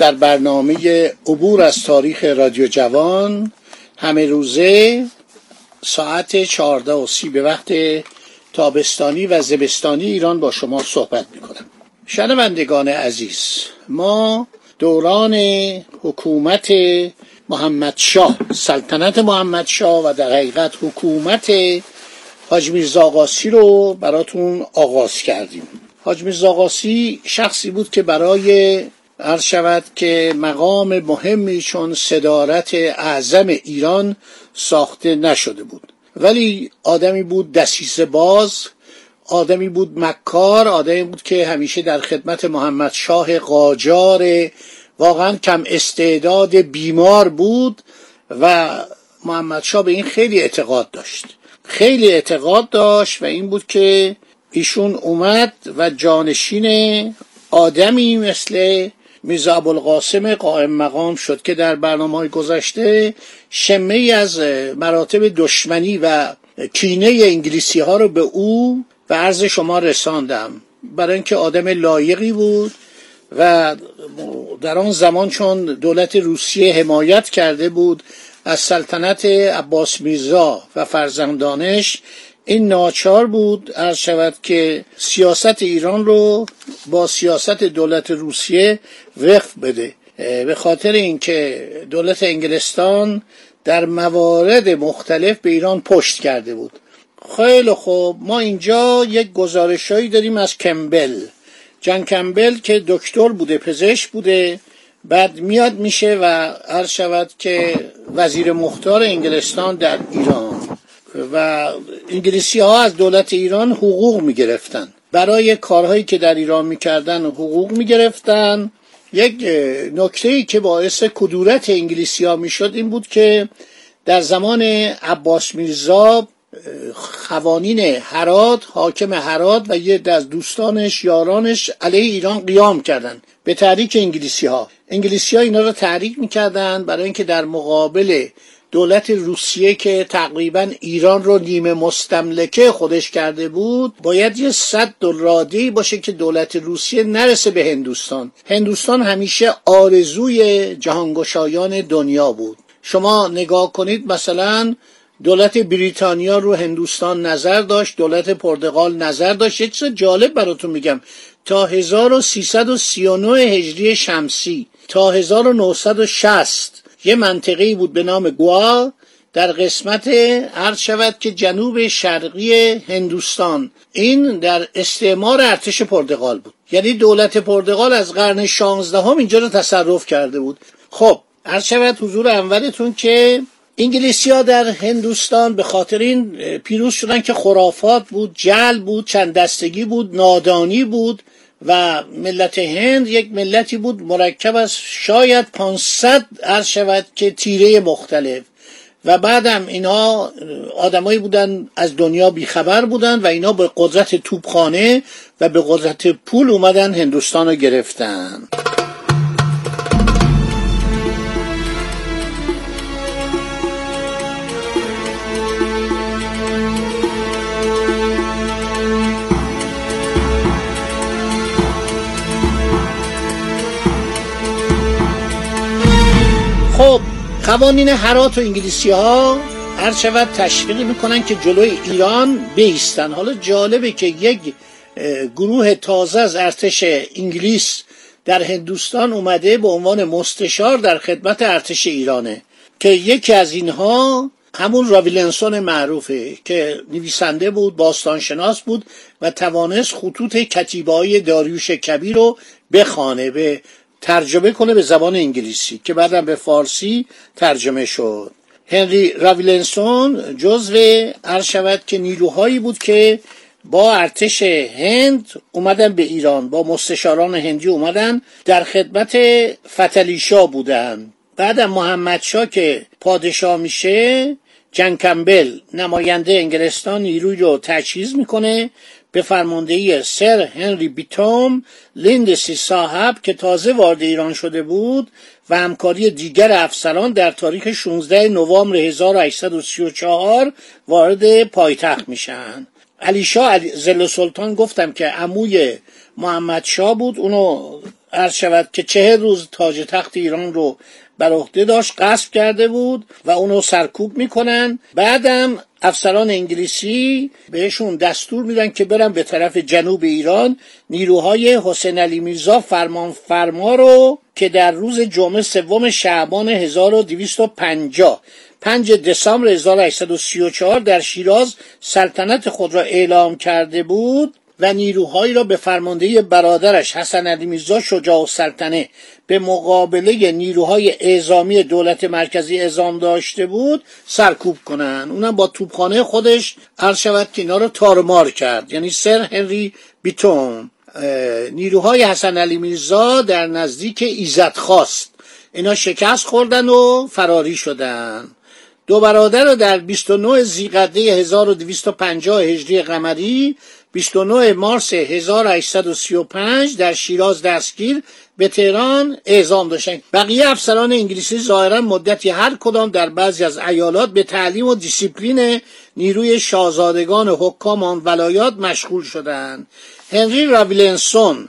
در برنامه عبور از تاریخ رادیو جوان همه روزه ساعت چهارده و سی به وقت تابستانی و زمستانی ایران با شما صحبت می‌کنم. شنوندگان عزیز ما دوران حکومت محمد شاه سلطنت محمد شاه و در حقیقت حکومت حاج میرزا رو براتون آغاز کردیم. حاج میرزا شخصی بود که برای عرض شود که مقام مهمی چون صدارت اعظم ایران ساخته نشده بود. ولی آدمی بود دسیسه باز آدمی بود مکار آدمی بود که همیشه در خدمت محمد شاه قاجار واقعا کم استعداد بیمار بود و محمد شاه به این خیلی اعتقاد داشت. خیلی اعتقاد داشت و این بود که ایشون اومد و جانشین آدمی مثل میرزا ابوالقاسم قائم مقام شد که در برنامه گذشته شمه از مراتب دشمنی و کینه انگلیسی ها رو به او و عرض شما رساندم. برای اینکه آدم لایقی بود و در آن زمان چون دولت روسیه حمایت کرده بود از سلطنت عباس میرزا و فرزندانش این ناچار بود عرض شود که سیاست ایران رو با سیاست دولت روسیه وقف بده. به خاطر اینکه دولت انگلستان در موارد مختلف به ایران پشت کرده بود. خیلی خوب ما اینجا یک گزارشهایی داریم از کمبل. جان کمبل که دکتر بوده پزشک بوده بعد میاد میشه و هر شود که وزیر مختار انگلستان در ایران. و انگلیسی ها از دولت ایران حقوق می‌گرفتن. برای کارهایی که در ایران می‌کردن حقوق می‌گرفتن. یک نکته ای که باعث کدورت انگلیسی ها می‌شد این بود که در زمان عباس میرزا خوانین هرات حاکم هرات و یه از دوستانش یارانش علیه ایران قیام کردند به تحریک انگلیسی ها انگلیسی ها اینا رو تحریک می‌کردن برای اینکه در مقابل دولت روسیه که تقریبا ایران رو نیمه مستملکه خودش کرده بود باید یه صد دلرادی باشه که دولت روسیه نرسه به هندوستان. هندوستان همیشه آرزوی جهانگشایان دنیا بود. شما نگاه کنید مثلا دولت بریتانیا رو هندوستان نظر داشت دولت پرتغال نظر داشت. یه چیز جالب براتون میگم. تا 1339 هجری شمسی تا 1960 یه منطقه بود به نام گوا در قسمت عرض شود که جنوب شرقی هندوستان. این در استعمار ارتش پرتغال بود. یعنی دولت پرتغال از قرن 16 هم اینجا رو تصرف کرده بود. خب عرض شود حضور اولتون که انگلیسی ها در هندوستان به خاطر این پیروز شدن که خرافات بود جل بود چند دستگی بود نادانی بود. و ملت هند یک ملتی بود مرکب از شاید 500 عرض شود که تیره مختلف. و بعدم اینا آدمایی بودن از دنیا بیخبر بودن و اینا به قدرت توپخانه و به قدرت پول اومدن هندوستان رو گرفتن. قوانین حرات و انگلیسی ها هر شود تشویق می‌کنن که جلوی ایران بیستن. حالا جالبه که یک گروه تازه از ارتش انگلیس در هندوستان اومده به عنوان مستشار در خدمت ارتش ایرانه که یکی از اینها همون راویلنسون معروفه که نویسنده بود باستانشناس بود و توانست خطوط کتیبه داریوش کبیر رو بخانه به ترجمه کنه به زبان انگلیسی که بعدم به فارسی ترجمه شد. هنری راویلنسون جزو عرض شود که نیروهایی بود که با ارتش هند اومدن به ایران با مستشاران هندی اومدن در خدمت فتلیشا بودن. بعد محمد شا که پادشاه میشه جن کمبل نماینده انگلستان نیروی رو تجهیز می‌کنه به فرماندهی سر هنری بیتوم لیندسی صاحب که تازه وارد ایران شده بود و همکاری دیگر افسران در تاریخ 16 نوامبر 1834 وارد پایتخت میشن. علی شاه زل سلطان گفتم که عموی محمد شاه بود. اونو عرض شود که چه روز تاج تخت ایران رو بر عهده داشت قصب کرده بود و اونو سرکوب می‌کنن. بعدم افسران انگلیسی بهشون دستور میدن که برن به طرف جنوب ایران. نیروهای حسین علی میرزا فرمان فرما رو که در روز جمعه سوم شعبان 1250 5 دسامبر 1834 در شیراز سلطنت خود را اعلام کرده بود و نیروهایی را به فرماندهی برادرش حسن علی میرزا شجاع سلطنه به مقابله نیروهای اعزامی دولت مرکزی اعزام داشته بود سرکوب کنن. اونم با توپخانه خودش عرض شود که اینا رو تارمار کرد. یعنی سر هنری بیتون. نیروهای حسن علی میرزا در نزدیک ایزد خواست. اینا شکست خوردن و فراری شدن. دو برادر رو در 29 زیقده 1250 هجری قمری 29 مارس 1835 در شیراز دستگیر به تهران اعزام داشتن بقیه افسران انگلیسی ظاهرا مدتی هر کدام در بعضی از ایالات به تعلیم و دیسیپلین نیروی شاهزادگان حکام آن ولایات مشغول شدند. هنری راویلنسون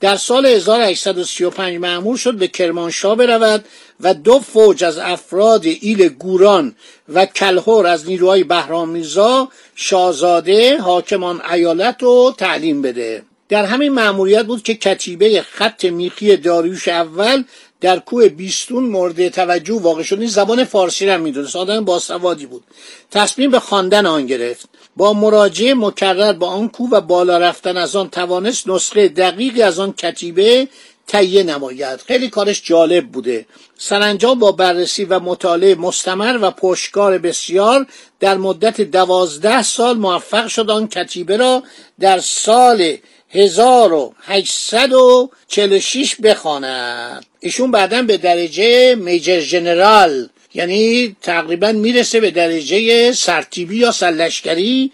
در سال 1835 معمول شد به کرمانشاه برود و دو فوج از افراد ایل گوران و کلهور از نیروهای بهرام میرزا شاهزاده حاکمان ایالت رو تعلیم بده. در همین مأموریت بود که کتیبه خط میخی داریوش اول در کوه بیستون مورد توجه واقع شد این زبان فارسی را می‌دونست. آدم باسوادی بود. تصمیم به خواندن آن گرفت. با مراجعه مکرر با آن کو و بالا رفتن از آن توانست نسخه دقیقی از آن کتیبه تهیه نماید. خیلی کارش جالب بوده. سرانجام با بررسی و مطالعه مستمر و پشتکار بسیار در مدت دوازده سال موفق شد آن کتیبه را در سال 1846 بخواند. ایشون بعدا به درجه میجر جنرال یعنی تقریبا می‌رسه به درجه سرتیبی یا سلشکری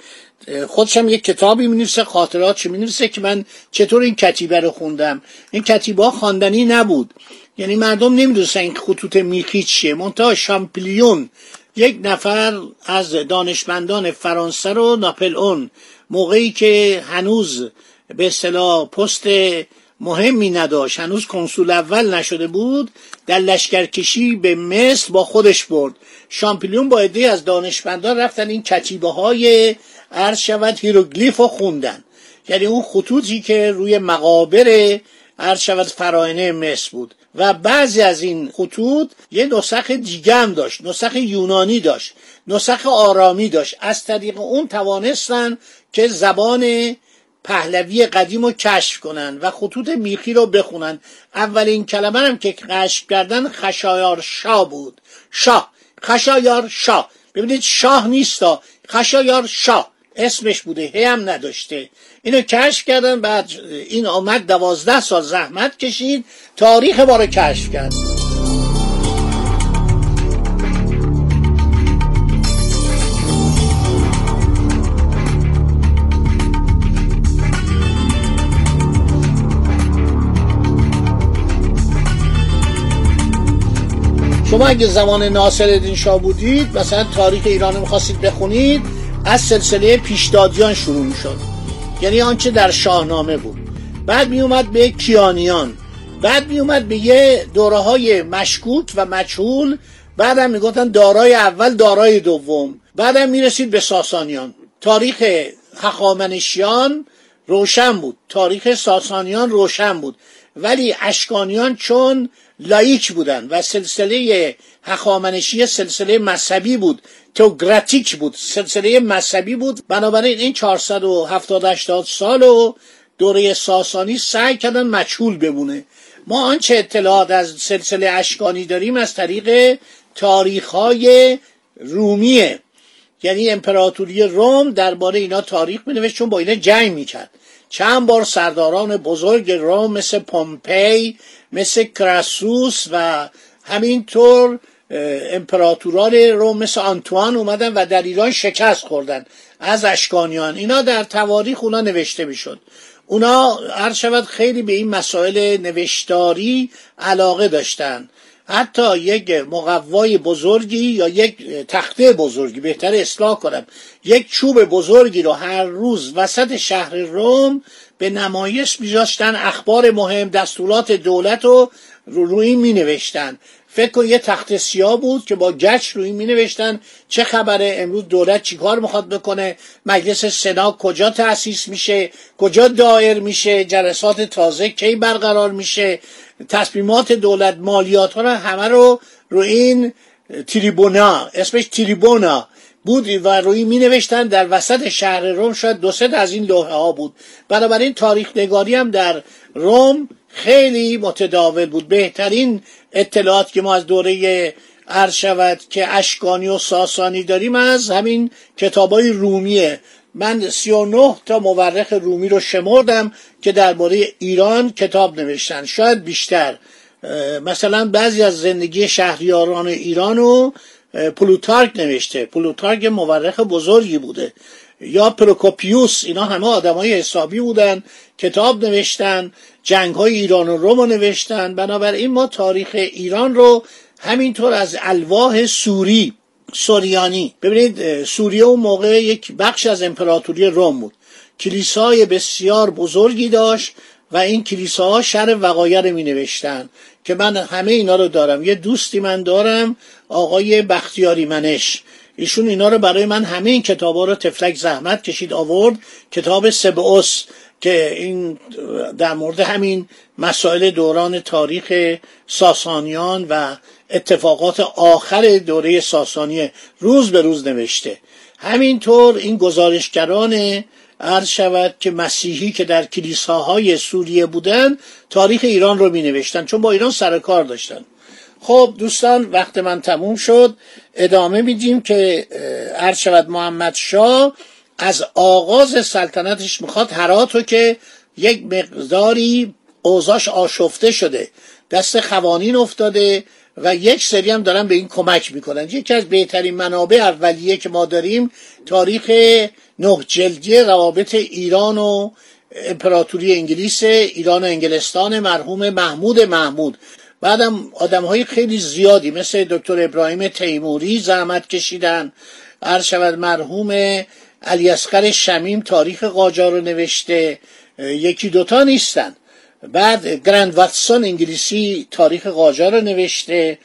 خودش هم یک کتابی می‌نویسه خاطرات چه می‌نویسه که من چطور این کتیبه رو خوندم. این کتیبه ها خواندنی نبود. یعنی مردم نمی‌دونستن این خطوط میخی چیه. منتها شامپلیون یک نفر از دانشمندان فرانسه رو ناپل اون موقعی که هنوز به اصطلاح پست مهمی نداشت هنوز کنسول اول نشده بود در لشکرکشی به مصر با خودش برد. شامپلیون با عده از دانشمندان رفتن این کتیبه های عرض شود هیروگلیف رو خوندن. یعنی اون خطوطی که روی مقابر عرض شود فراعنه مصر بود. و بعضی از این خطوط یه نسخ دیگه هم داشت. نسخ یونانی داشت. نسخ آرامی داشت. از طریق اون توانستن که زبان پهلوی قدیم رو کشف کنن و خطوط میخی رو بخونن. اولین کلمه هم که کشف کردن خشایار شاه بود. شاه. خشایار شاه. ببینید شاه نیستا خشایار شاه. اسمش بوده هی هم نداشته. اینو کشف کردن بعد این آمد دوازده سال زحمت کشید تاریخ ما رو کشف کرد. شما اگه زمان ناصر شاه بودید مثلا تاریخ ایران رو می‌خواستید بخونید از سلسله پیشدادیان شروع می‌شد. یعنی آنچه در شاهنامه بود. بعد میومد به کیانیان. بعد میومد به یه دوره های مشکوک و مجهول. بعدم می‌گفتن دارای اول دارای دوم. بعدم می‌رسید به ساسانیان. تاریخ هخامنشیان روشن بود. تاریخ ساسانیان روشن بود. ولی اشکانیان چون لایک بودن و سلسله هخامنشی سلسله مذهبی بود تئوکراتیک بود سلسله مذهبی بود. بنابراین این 470 80 سال و دوره ساسانی سعی کردن مجهول بمونه. ما آنچه اطلاعات از سلسله اشکانی داریم از طریق تاریخ های رومیه. یعنی امپراتوری روم درباره اینا تاریخ می چون با اینا جنگ می‌کرد. چند بار سرداران بزرگ روم مثل پومپی مثل کراسوس و همینطور امپراتوران روم مثل آنتوان اومدن و در ایران شکست خوردن از اشکانیان. اینا در تواریخ اونا نوشته می‌شد. اونا هر شود خیلی به این مسائل نوشتاری علاقه داشتن. حتی یک مقوای بزرگی یا یک تخته بزرگی بهتر اصلاح کنم یک چوب بزرگی رو هر روز وسط شهر روم به نمایش میذاشتن اخبار مهم دستورات دولت رو روی می نوشتن فکر کن یه تخت سیاه بود که با گچ روی می نوشتن چه خبره؟ امروز دولت چیکار می‌خواد بکنه؟ مجلس سنا کجا تأسیس میشه؟ کجا دایر میشه؟ جلسات تازه کی برقرار میشه؟ تصمیمات دولت مالیات ها همه رو روی این تریبونا اسمش تریبونا بود و روی می نوشتن در وسط شهر روم شاید دو از این لوحه ها بود. بنابراین تاریخ نگاری هم در روم خیلی متداول بود. بهترین اطلاعات که ما از دوره عرض شود که اشکانی و ساسانی داریم از همین کتابای رومیه. من سی و نه تا مورخ رومی رو شمردم که درباره ایران کتاب نوشتن. شاید بیشتر. مثلا بعضی از زندگی شهریاران ایران رو پلوتارک نوشته. پلوتارک مورخ بزرگی بوده. یا پروکوپیوس اینا همه آدمای حسابی بودن کتاب نوشتن. جنگ های ایران و روم نوشتن. بنابراین ما تاریخ ایران رو همینطور از الواح سوری سریانی. ببینید سوریه اون موقع یک بخش از امپراتوری روم بود. کلیسای بسیار بزرگی داشت و این کلیساها شر وقایع می نوشتن که من همه اینا رو دارم. یه دوستی من دارم آقای بختیاری منش. ایشون اینا رو برای من همه این کتابا رو تفلک زحمت کشید آورد. کتاب سبعوس. که این در مورد همین مسائل دوران تاریخ ساسانیان و اتفاقات آخر دوره ساسانی روز به روز نوشته. همینطور این گزارشگران عرض شود که مسیحی که در کلیساهای سوریه بودن تاریخ ایران رو می نوشتن چون با ایران سر کار داشتن. خب دوستان وقت من تموم شد. ادامه میدیم که عرض شود محمد شاه از آغاز سلطنتش می‌خواد هراتو که یک مقداری اوزاش آشفته شده دست خوانین افتاده و یک سری هم دارن به این کمک می‌کنن. یکی از بهترین منابع اولیه که ما داریم تاریخ نه جلدی روابط ایران و امپراتوری انگلیس ایران و انگلستان مرحوم محمود محمود. بعدم آدم های خیلی زیادی مثل دکتر ابراهیم تیموری زحمت کشیدن عرض شود مرحوم علی اسقر شمیم تاریخ قاجار رو نوشته. یکی دوتا نیستن. بعد گرند واتسون انگلیسی تاریخ قاجار رو نوشته.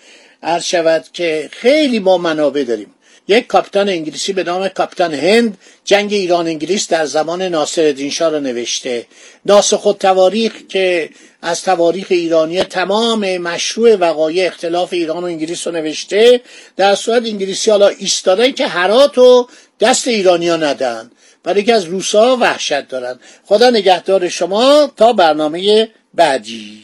عرض شود که خیلی ما منابع داریم. یک کاپیتان انگلیسی به نام کاپیتان هند جنگ ایران انگلیس در زمان ناصر شاه را نوشته. ناسخ تواریخ که از تواریخ ایرانی تمام مشروع وقایع اختلاف ایران و انگلیس رو نوشته. در صورت انگلیسی حالا ایستادن که هرات و دست ایرانیا ندن برای که از روسا وحشت دارن. خدا نگهدار شما تا برنامه بعدی.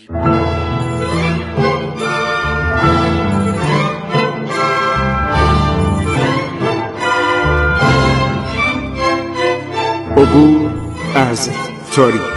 عبور از تاریخ.